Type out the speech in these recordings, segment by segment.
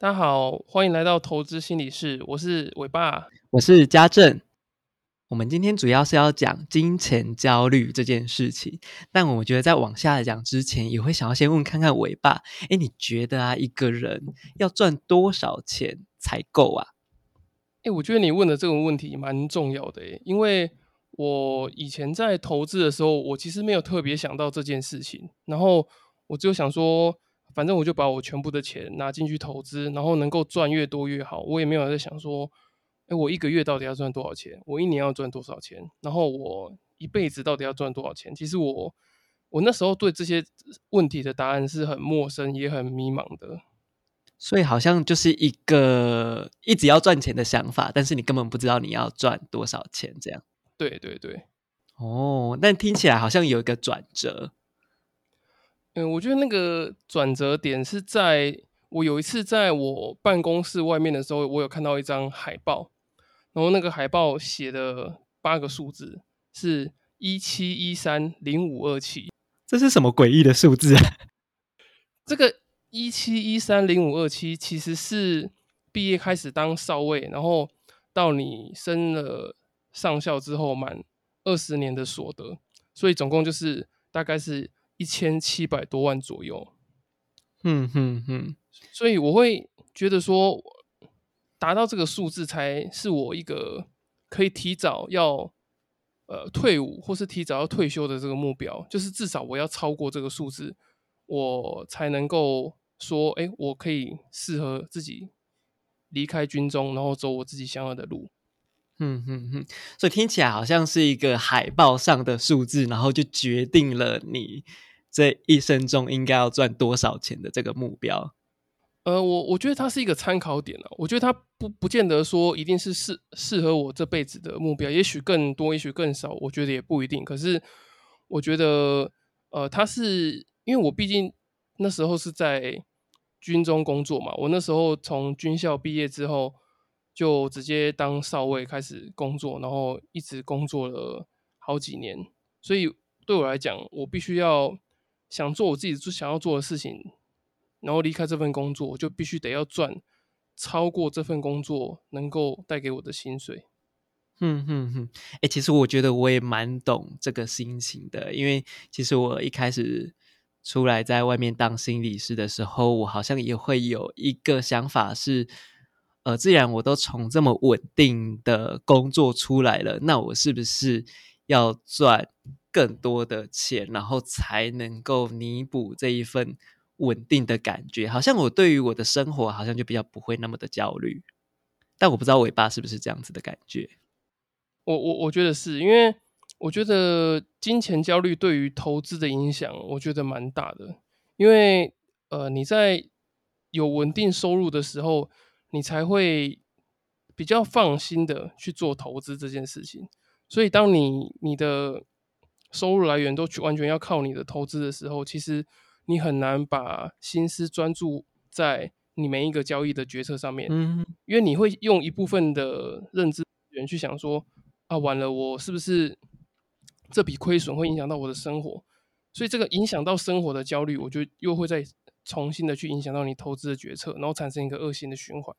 大家好，欢迎来到投资心理室，我是伟爸，我是家政。我们今天主要是要讲金钱焦虑这件事情，但我觉得在往下讲之前，也会想要先问看看伟爸，哎，你觉得啊，一个人要赚多少钱才够啊？哎，我觉得你问的这个问题蛮重要的，诶，因为我以前在投资的时候，我其实没有特别想到这件事情，然后我就想说。反正我就把我全部的钱拿进去投资，然后能够赚越多越好。我也没有在想说，哎，我一个月到底要赚多少钱？我一年要赚多少钱？然后我一辈子到底要赚多少钱？其实我我那时候对这些问题的答案是很陌生，也很迷茫的。所以好像就是一个一直要赚钱的想法，但是你根本不知道你要赚多少钱，这样。对对对。哦，但听起来好像有一个转折。嗯，我觉得那个转折点是在我有一次在我办公室外面的时候，我有看到一张海报，然后那个海报写的八个数字是一七一三零五二七，这是什么诡异的数字啊？这个一七一三零五二七其实是毕业开始当少尉，然后到你升了上校之后满二十年的所得，所以总共就是大概是。一千七百多万左右，嗯哼哼，所以我会觉得说，达到这个数字才是我一个可以提早要呃退伍或是提早要退休的这个目标，就是至少我要超过这个数字，我才能够说，哎，我可以适合自己离开军中，然后走我自己想要的路。嗯哼哼，所以听起来好像是一个海报上的数字，然后就决定了你。这一生中应该要赚多少钱的这个目标？呃，我我觉得它是一个参考点了。我觉得它不不见得说一定是适适合我这辈子的目标，也许更多，也许更少，我觉得也不一定。可是我觉得，呃，它是因为我毕竟那时候是在军中工作嘛，我那时候从军校毕业之后就直接当少尉开始工作，然后一直工作了好几年，所以对我来讲，我必须要。想做我自己最想要做的事情，然后离开这份工作，就必须得要赚超过这份工作能够带给我的薪水。嗯哼哼，哎，其实我觉得我也蛮懂这个心情的，因为其实我一开始出来在外面当心理师的时候，我好像也会有一个想法是，呃，既然我都从这么稳定的工作出来了，那我是不是要赚？更多的钱，然后才能够弥补这一份稳定的感觉。好像我对于我的生活，好像就比较不会那么的焦虑。但我不知道尾巴是不是这样子的感觉。我我我觉得是因为我觉得金钱焦虑对于投资的影响，我觉得蛮大的。因为呃，你在有稳定收入的时候，你才会比较放心的去做投资这件事情。所以当你你的收入来源都完全要靠你的投资的时候，其实你很难把心思专注在你每一个交易的决策上面。嗯，因为你会用一部分的认知源去想说，啊，完了，我是不是这笔亏损会影响到我的生活？所以这个影响到生活的焦虑，我就又会再重新的去影响到你投资的决策，然后产生一个恶性的循环。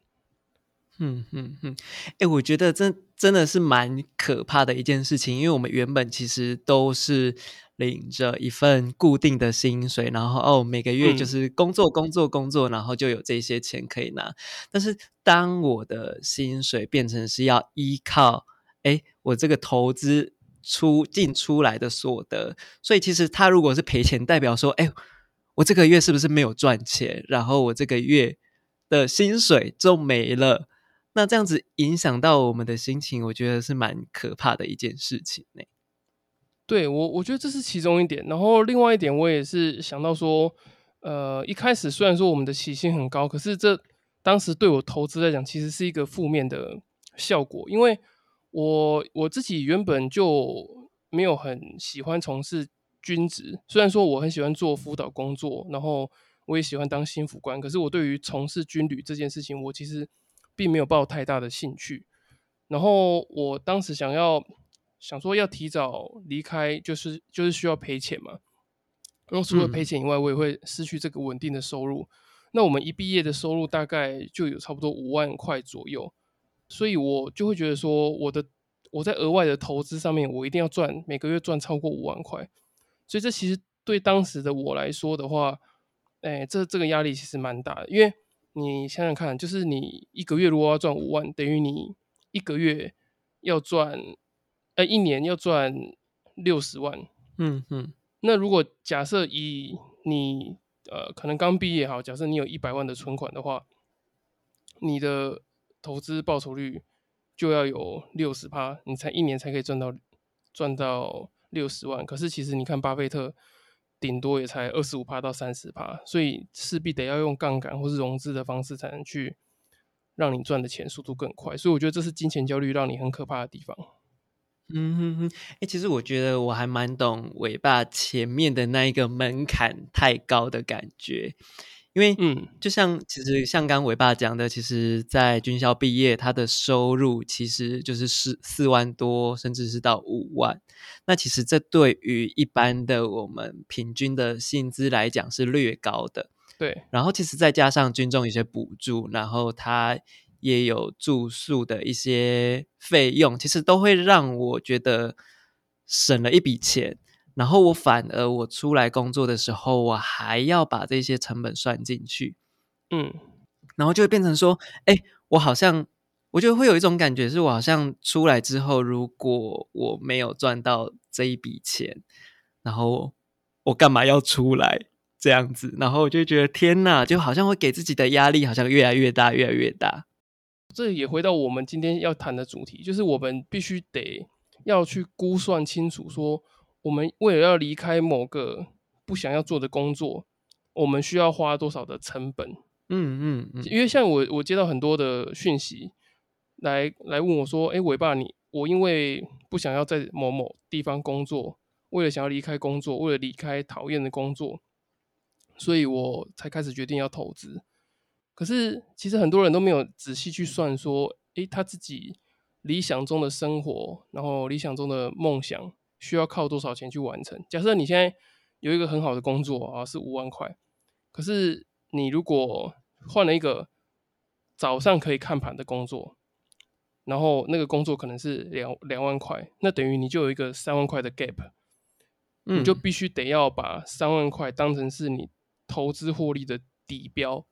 嗯嗯嗯，哎，我觉得真真的是蛮可怕的一件事情，因为我们原本其实都是领着一份固定的薪水，然后哦每个月就是工作工作工作，然后就有这些钱可以拿。但是当我的薪水变成是要依靠哎我这个投资出进出来的所得，所以其实他如果是赔钱，代表说哎我这个月是不是没有赚钱？然后我这个月的薪水就没了。那这样子影响到我们的心情，我觉得是蛮可怕的一件事情呢。对我，我觉得这是其中一点。然后另外一点，我也是想到说，呃，一开始虽然说我们的起薪很高，可是这当时对我投资来讲，其实是一个负面的效果。因为我我自己原本就没有很喜欢从事军职，虽然说我很喜欢做辅导工作，然后我也喜欢当心辅官，可是我对于从事军旅这件事情，我其实。并没有抱太大的兴趣，然后我当时想要想说要提早离开，就是就是需要赔钱嘛。然后除了赔钱以外，我也会失去这个稳定的收入。那我们一毕业的收入大概就有差不多五万块左右，所以我就会觉得说，我的我在额外的投资上面，我一定要赚每个月赚超过五万块。所以这其实对当时的我来说的话，哎，这这个压力其实蛮大的，因为你想想看，就是你一个月如果要赚五万，等于你一个月要赚，呃，一年要赚六十万。嗯嗯，那如果假设以你呃可能刚毕业哈，假设你有一百万的存款的话，你的投资报酬率就要有六十趴，你才一年才可以赚到赚到六十万。可是其实你看巴菲特顶多也才二十五趴到三十趴，所以势必得要用杠杆或是融资的方式才能去让你赚的钱速度更快。所以我觉得这是金钱焦虑让你很可怕的地方。嗯哼哼，哎，其实我觉得我还蛮懂尾巴前面的那一个门槛太高的感觉，因为嗯，就像其实像刚伟爸讲的，其实，在军校毕业，他的收入其实就是四四万多，甚至是到五万。那其实这对于一般的我们平均的薪资来讲是略高的，对。然后其实再加上军中一些补助，然后他。也有住宿的一些费用，其实都会让我觉得省了一笔钱。然后我反而我出来工作的时候，我还要把这些成本算进去，嗯，然后就会变成说，哎，我好像我觉得会有一种感觉，是我好像出来之后，如果我没有赚到这一笔钱，然后我干嘛要出来这样子？然后我就觉得天哪，就好像会给自己的压力好像越来越大，越来越大。这也回到我们今天要谈的主题，就是我们必须得要去估算清楚，说我们为了要离开某个不想要做的工作，我们需要花多少的成本。嗯嗯嗯，因为像我，我接到很多的讯息，来来问我说：“哎，伟爸，你我因为不想要在某某地方工作，为了想要离开工作，为了离开讨厌的工作，所以我才开始决定要投资。”可是，其实很多人都没有仔细去算，说，诶，他自己理想中的生活，然后理想中的梦想，需要靠多少钱去完成？假设你现在有一个很好的工作啊，是五万块，可是你如果换了一个早上可以看盘的工作，然后那个工作可能是两两万块，那等于你就有一个三万块的 gap，你就必须得要把三万块当成是你投资获利的底标。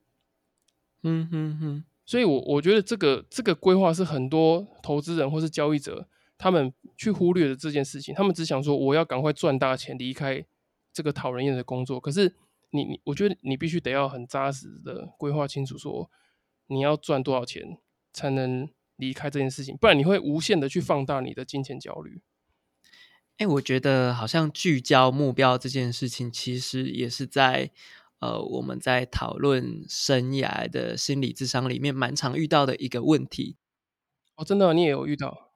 嗯哼哼，所以，我我觉得这个这个规划是很多投资人或是交易者他们去忽略了这件事情。他们只想说，我要赶快赚大钱，离开这个讨人厌的工作。可是，你你，我觉得你必须得要很扎实的规划清楚，说你要赚多少钱才能离开这件事情，不然你会无限的去放大你的金钱焦虑。哎，我觉得好像聚焦目标这件事情，其实也是在。呃，我们在讨论生涯的心理智商里面，蛮常遇到的一个问题。哦，真的，你也有遇到？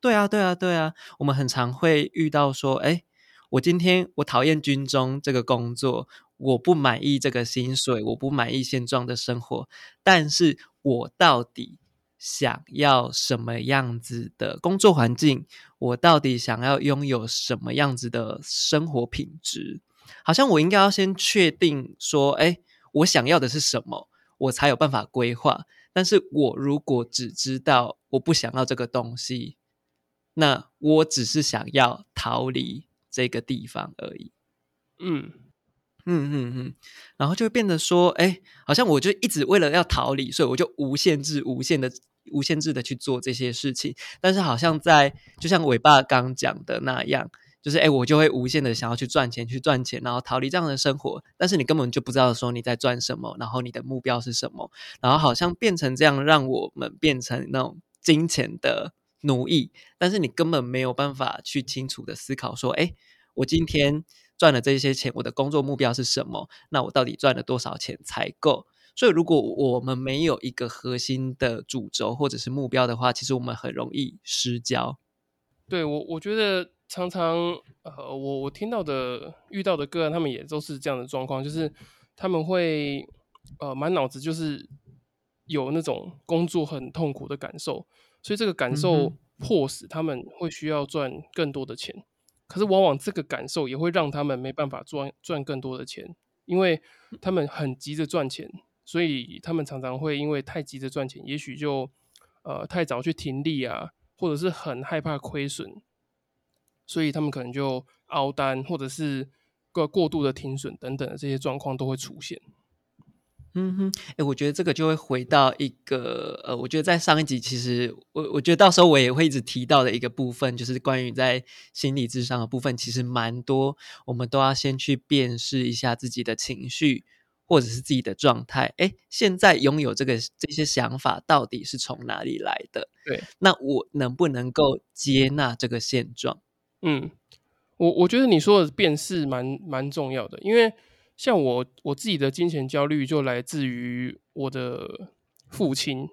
对啊，对啊，对啊，我们很常会遇到说，哎，我今天我讨厌军中这个工作，我不满意这个薪水，我不满意现状的生活，但是我到底想要什么样子的工作环境？我到底想要拥有什么样子的生活品质？好像我应该要先确定说，哎，我想要的是什么，我才有办法规划。但是我如果只知道我不想要这个东西，那我只是想要逃离这个地方而已。嗯嗯嗯嗯，然后就会变得说，哎，好像我就一直为了要逃离，所以我就无限制、无限的、无限制的去做这些事情。但是好像在，就像尾巴刚讲的那样。就是哎，我就会无限的想要去赚钱，去赚钱，然后逃离这样的生活。但是你根本就不知道说你在赚什么，然后你的目标是什么，然后好像变成这样，让我们变成那种金钱的奴役。但是你根本没有办法去清楚的思考说，哎，我今天赚了这些钱，我的工作目标是什么？那我到底赚了多少钱才够？所以如果我们没有一个核心的主轴或者是目标的话，其实我们很容易失焦。对我，我觉得。常常，呃，我我听到的、遇到的个案，他们也都是这样的状况，就是他们会，呃，满脑子就是有那种工作很痛苦的感受，所以这个感受迫使他们会需要赚更多的钱。可是往往这个感受也会让他们没办法赚赚更多的钱，因为他们很急着赚钱，所以他们常常会因为太急着赚钱，也许就呃太早去停利啊，或者是很害怕亏损，所以他们可能就凹单，或者是过过度的停损等等的这些状况都会出现。嗯哼，哎，我觉得这个就会回到一个呃，我觉得在上一集其实我我觉得到时候我也会一直提到的一个部分，就是关于在心理智商的部分，其实蛮多，我们都要先去辨识一下自己的情绪或者是自己的状态。哎，现在拥有这个这些想法到底是从哪里来的？对，那我能不能够接纳这个现状？嗯，我我觉得你说的辨识蛮蛮重要的，因为。像我我自己的金钱焦虑就来自于我的父亲，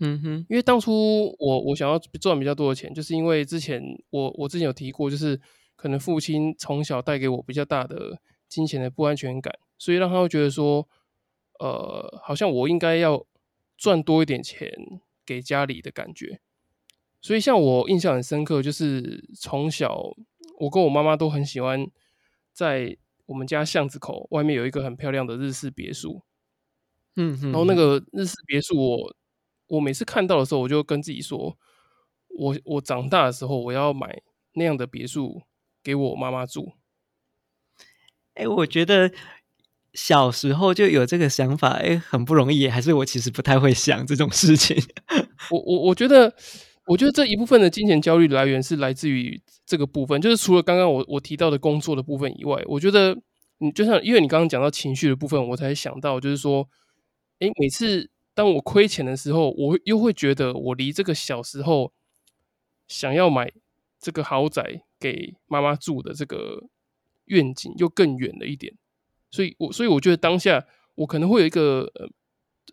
嗯哼，因为当初我我想要赚比较多的钱，就是因为之前我我之前有提过，就是可能父亲从小带给我比较大的金钱的不安全感，所以让他会觉得说，呃，好像我应该要赚多一点钱给家里的感觉。所以像我印象很深刻，就是从小我跟我妈妈都很喜欢在。我们家巷子口外面有一个很漂亮的日式别墅，嗯，然后那个日式别墅，我我每次看到的时候，我就跟自己说，我我长大的时候我要买那样的别墅给我妈妈住。哎，我觉得小时候就有这个想法，哎，很不容易，还是我其实不太会想这种事情。我我我觉得。我觉得这一部分的金钱焦虑来源是来自于这个部分，就是除了刚刚我我提到的工作的部分以外，我觉得你就像因为你刚刚讲到情绪的部分，我才想到就是说，哎，每次当我亏钱的时候，我又会觉得我离这个小时候想要买这个豪宅给妈妈住的这个愿景又更远了一点，所以我所以我觉得当下我可能会有一个呃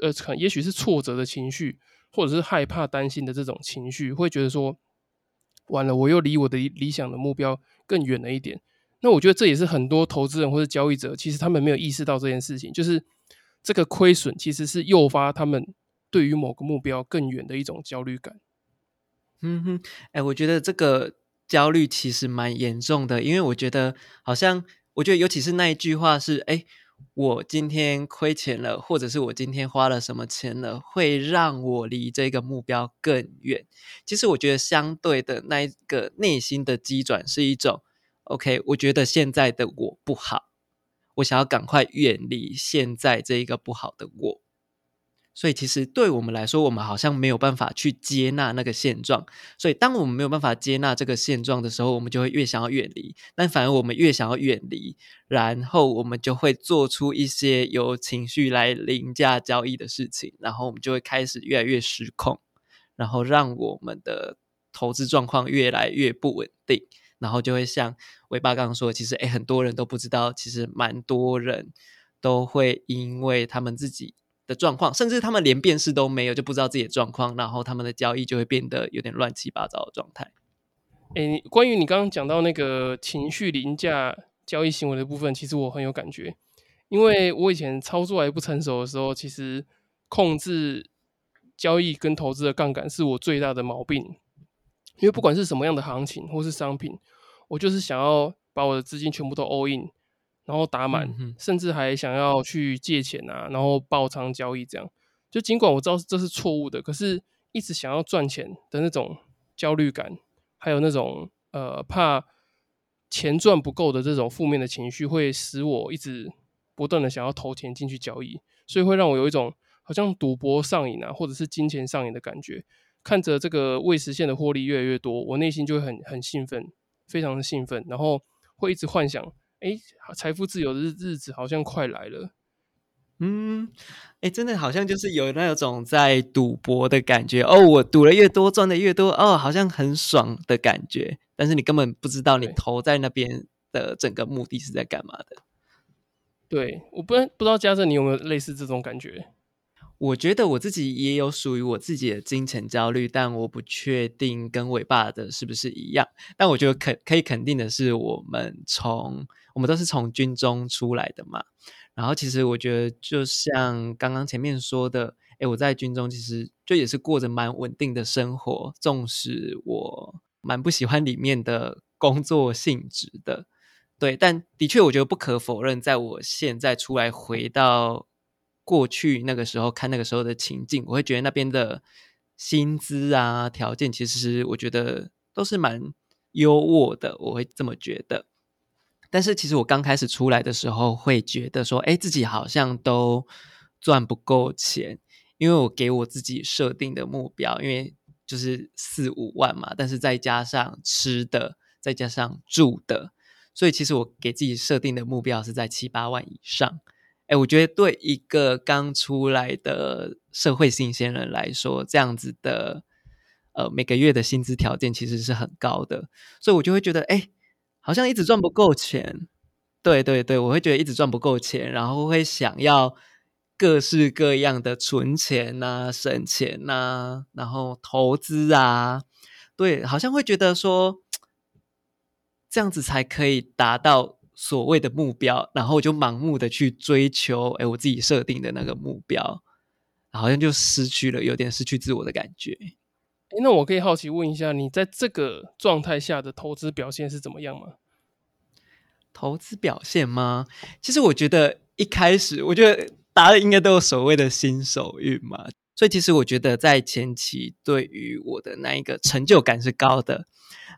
呃，可也许是挫折的情绪。或者是害怕、担心的这种情绪，会觉得说，完了，我又离我的理想的目标更远了一点。那我觉得这也是很多投资人或者交易者，其实他们没有意识到这件事情，就是这个亏损其实是诱发他们对于某个目标更远的一种焦虑感。嗯哼，哎，我觉得这个焦虑其实蛮严重的，因为我觉得好像，我觉得尤其是那一句话是，哎。我今天亏钱了，或者是我今天花了什么钱了，会让我离这个目标更远。其实我觉得，相对的那一个内心的机转是一种，OK，我觉得现在的我不好，我想要赶快远离现在这一个不好的我。所以，其实对我们来说，我们好像没有办法去接纳那个现状。所以，当我们没有办法接纳这个现状的时候，我们就会越想要远离。但反而我们越想要远离，然后我们就会做出一些由情绪来凌驾交易的事情，然后我们就会开始越来越失控，然后让我们的投资状况越来越不稳定。然后就会像尾巴刚刚说，其实诶，很多人都不知道，其实蛮多人都会因为他们自己。的状况，甚至他们连辨识都没有，就不知道自己的状况，然后他们的交易就会变得有点乱七八糟的状态。诶，关于你刚刚讲到那个情绪凌驾交易行为的部分，其实我很有感觉，因为我以前操作还不成熟的时候，其实控制交易跟投资的杠杆是我最大的毛病。因为不管是什么样的行情或是商品，我就是想要把我的资金全部都 all in。然后打满，甚至还想要去借钱啊，然后爆仓交易，这样就尽管我知道这是错误的，可是一直想要赚钱的那种焦虑感，还有那种呃怕钱赚不够的这种负面的情绪，会使我一直不断的想要投钱进去交易，所以会让我有一种好像赌博上瘾啊，或者是金钱上瘾的感觉。看着这个未实现的获利越来越多，我内心就会很很兴奋，非常的兴奋，然后会一直幻想。哎，财富自由的日日子好像快来了。嗯，哎，真的好像就是有那种在赌博的感觉哦。我赌了越多，赚的越多哦，好像很爽的感觉。但是你根本不知道你投在那边的整个目的是在干嘛的。对，我不不知道嘉正你有没有类似这种感觉？我觉得我自己也有属于我自己的金钱焦虑，但我不确定跟伟爸的是不是一样。但我觉得肯可以肯定的是，我们从我们都是从军中出来的嘛。然后其实我觉得，就像刚刚前面说的，诶，我在军中其实就也是过着蛮稳定的生活，纵使我蛮不喜欢里面的工作性质的，对。但的确，我觉得不可否认，在我现在出来回到。过去那个时候看那个时候的情境，我会觉得那边的薪资啊条件，其实我觉得都是蛮优渥的，我会这么觉得。但是其实我刚开始出来的时候，会觉得说，哎，自己好像都赚不够钱，因为我给我自己设定的目标，因为就是四五万嘛，但是再加上吃的，再加上住的，所以其实我给自己设定的目标是在七八万以上。哎，我觉得对一个刚出来的社会新鲜人来说，这样子的呃每个月的薪资条件其实是很高的，所以我就会觉得，哎，好像一直赚不够钱。对对对，我会觉得一直赚不够钱，然后会想要各式各样的存钱呐、省钱呐，然后投资啊，对，好像会觉得说这样子才可以达到。所谓的目标，然后我就盲目的去追求，哎，我自己设定的那个目标，好像就失去了，有点失去自我的感觉。哎，那我可以好奇问一下，你在这个状态下的投资表现是怎么样吗？投资表现吗？其实我觉得一开始，我觉得大家应该都有所谓的新手运嘛，所以其实我觉得在前期对于我的那一个成就感是高的。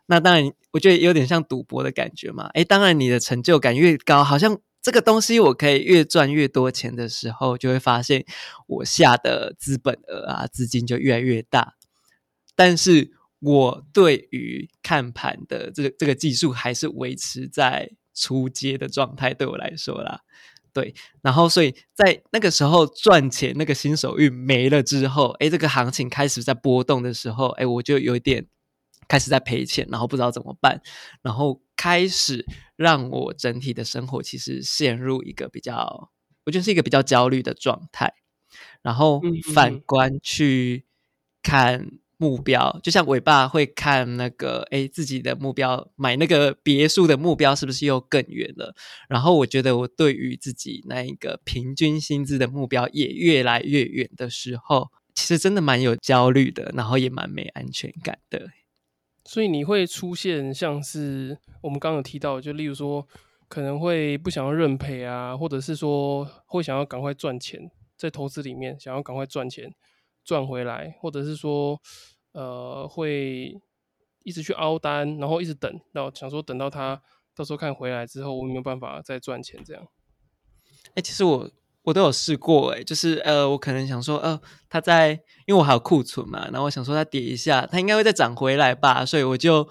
那当然，我觉得有点像赌博的感觉嘛。诶，当然，你的成就感越高，好像这个东西我可以越赚越多钱的时候，就会发现我下的资本额啊，资金就越来越大。但是我对于看盘的这个这个技术还是维持在初阶的状态，对我来说啦，对。然后，所以在那个时候赚钱，那个新手运没了之后，哎，这个行情开始在波动的时候，哎，我就有点。开始在赔钱，然后不知道怎么办，然后开始让我整体的生活其实陷入一个比较，我觉得是一个比较焦虑的状态。然后反观去看目标，就像伟爸会看那个，哎，自己的目标买那个别墅的目标是不是又更远了？然后我觉得我对于自己那一个平均薪资的目标也越来越远的时候，其实真的蛮有焦虑的，然后也蛮没安全感的。所以你会出现像是我们刚刚有提到，就例如说可能会不想要认赔啊，或者是说会想要赶快赚钱，在投资里面想要赶快赚钱赚回来，或者是说呃会一直去凹单，然后一直等，然后想说等到他到时候看回来之后，我没有办法再赚钱这样。哎，其实我。我都有试过哎，就是呃，我可能想说，呃，它在，因为我还有库存嘛，然后我想说它跌一下，它应该会再涨回来吧，所以我就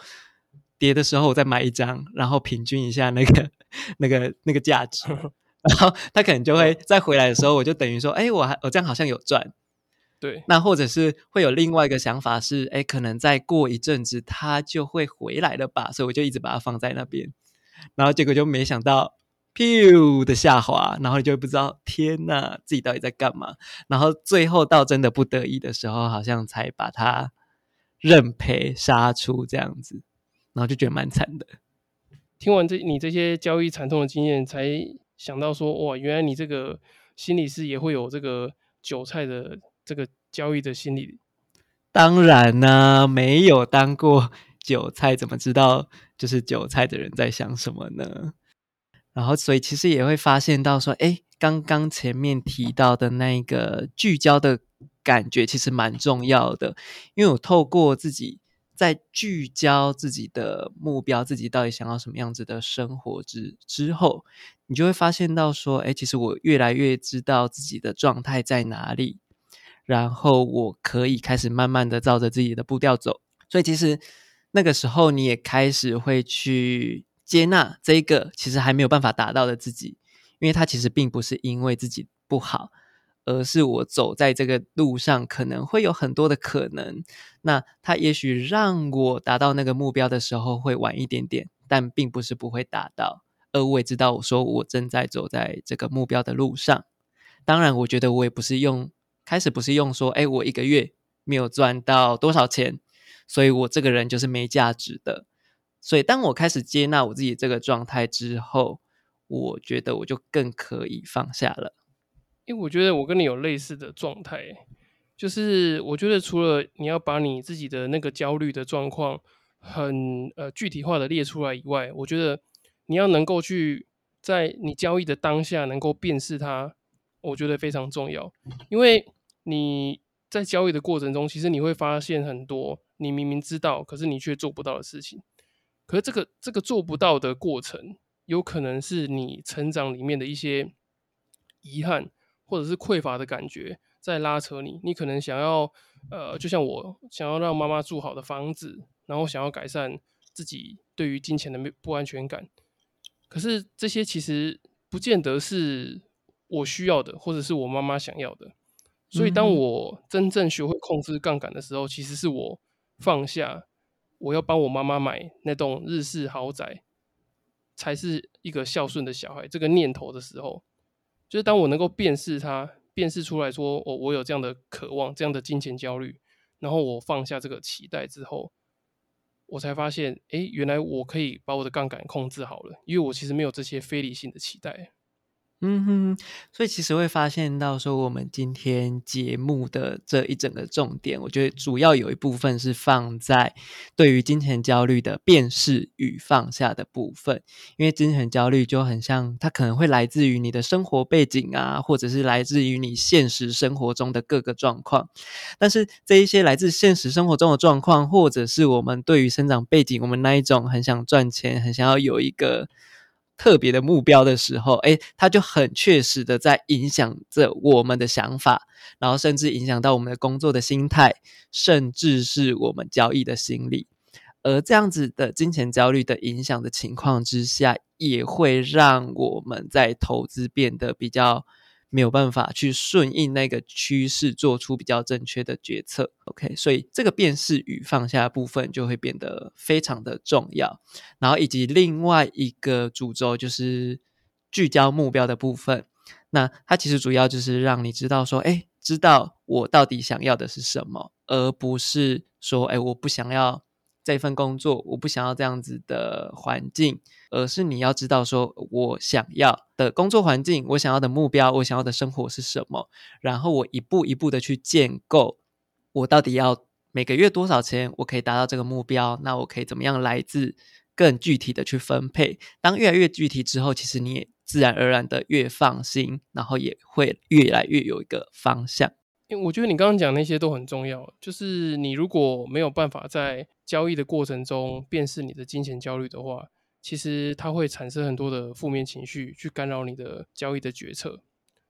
跌的时候我再买一张，然后平均一下那个那个那个价值，然后它可能就会再回来的时候，我就等于说，哎，我还我这样好像有赚，对，那或者是会有另外一个想法是，哎，可能再过一阵子它就会回来了吧，所以我就一直把它放在那边，然后结果就没想到。噗的下滑，然后你就不知道天呐，自己到底在干嘛。然后最后到真的不得已的时候，好像才把它认赔杀出这样子，然后就觉得蛮惨的。听完这你这些交易惨痛的经验，才想到说哇，原来你这个心理师也会有这个韭菜的这个交易的心理。当然呢，没有当过 韭菜，怎么知道就是韭菜的人在想什么呢？然后，所以其实也会发现到说，哎，刚刚前面提到的那个聚焦的感觉，其实蛮重要的。因为我透过自己在聚焦自己的目标，自己到底想要什么样子的生活之之后，你就会发现到说，哎，其实我越来越知道自己的状态在哪里，然后我可以开始慢慢的照着自己的步调走。所以其实那个时候，你也开始会去。接纳这个其实还没有办法达到的自己，因为他其实并不是因为自己不好，而是我走在这个路上可能会有很多的可能。那他也许让我达到那个目标的时候会晚一点点，但并不是不会达到。而我也知道，我说我正在走在这个目标的路上。当然，我觉得我也不是用开始不是用说，哎，我一个月没有赚到多少钱，所以我这个人就是没价值的。所以，当我开始接纳我自己这个状态之后，我觉得我就更可以放下了。因为我觉得我跟你有类似的状态，就是我觉得除了你要把你自己的那个焦虑的状况很呃具体化的列出来以外，我觉得你要能够去在你交易的当下能够辨识它。我觉得非常重要，因为你在交易的过程中，其实你会发现很多你明明知道，可是你却做不到的事情。可是这个这个做不到的过程，有可能是你成长里面的一些遗憾，或者是匮乏的感觉在拉扯你。你可能想要，呃，就像我想要让妈妈住好的房子，然后想要改善自己对于金钱的不安全感。可是这些其实不见得是我需要的，或者是我妈妈想要的。所以当我真正学会控制杠杆的时候，其实是我放下。我要帮我妈妈买那栋日式豪宅，才是一个孝顺的小孩。这个念头的时候，就是当我能够辨识它，辨识出来说，我我有这样的渴望，这样的金钱焦虑，然后我放下这个期待之后，我才发现，哎，原来我可以把我的杠杆控制好了，因为我其实没有这些非理性的期待。嗯哼，所以其实会发现到说，我们今天节目的这一整个重点，我觉得主要有一部分是放在对于金钱焦虑的辨识与放下的部分。因为金钱焦虑就很像，它可能会来自于你的生活背景啊，或者是来自于你现实生活中的各个状况。但是这一些来自现实生活中的状况，或者是我们对于生长背景，我们那一种很想赚钱，很想要有一个。特别的目标的时候，哎，它就很确实的在影响着我们的想法，然后甚至影响到我们的工作的心态，甚至是我们交易的心理。而这样子的金钱焦虑的影响的情况之下，也会让我们在投资变得比较。没有办法去顺应那个趋势，做出比较正确的决策。OK，所以这个辨识与放下部分就会变得非常的重要。然后以及另外一个主轴就是聚焦目标的部分。那它其实主要就是让你知道说，哎，知道我到底想要的是什么，而不是说，哎，我不想要。这份工作，我不想要这样子的环境，而是你要知道，说我想要的工作环境，我想要的目标，我想要的生活是什么，然后我一步一步的去建构，我到底要每个月多少钱，我可以达到这个目标，那我可以怎么样来自更具体的去分配。当越来越具体之后，其实你也自然而然的越放心，然后也会越来越有一个方向。因为我觉得你刚刚讲那些都很重要，就是你如果没有办法在交易的过程中便是你的金钱焦虑的话，其实它会产生很多的负面情绪，去干扰你的交易的决策。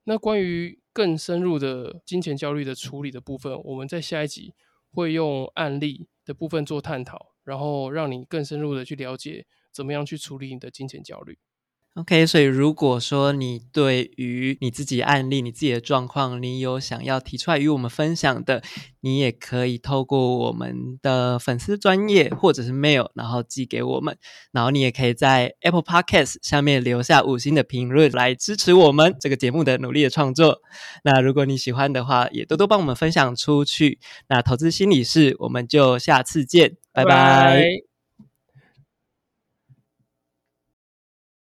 那关于更深入的金钱焦虑的处理的部分，我们在下一集会用案例的部分做探讨，然后让你更深入的去了解怎么样去处理你的金钱焦虑。OK，所以如果说你对于你自己案例、你自己的状况，你有想要提出来与我们分享的，你也可以透过我们的粉丝专业或者是 mail，然后寄给我们。然后你也可以在 Apple Podcast 下面留下五星的评论来支持我们这个节目的努力的创作。那如果你喜欢的话，也多多帮我们分享出去。那投资心理室，我们就下次见，拜拜。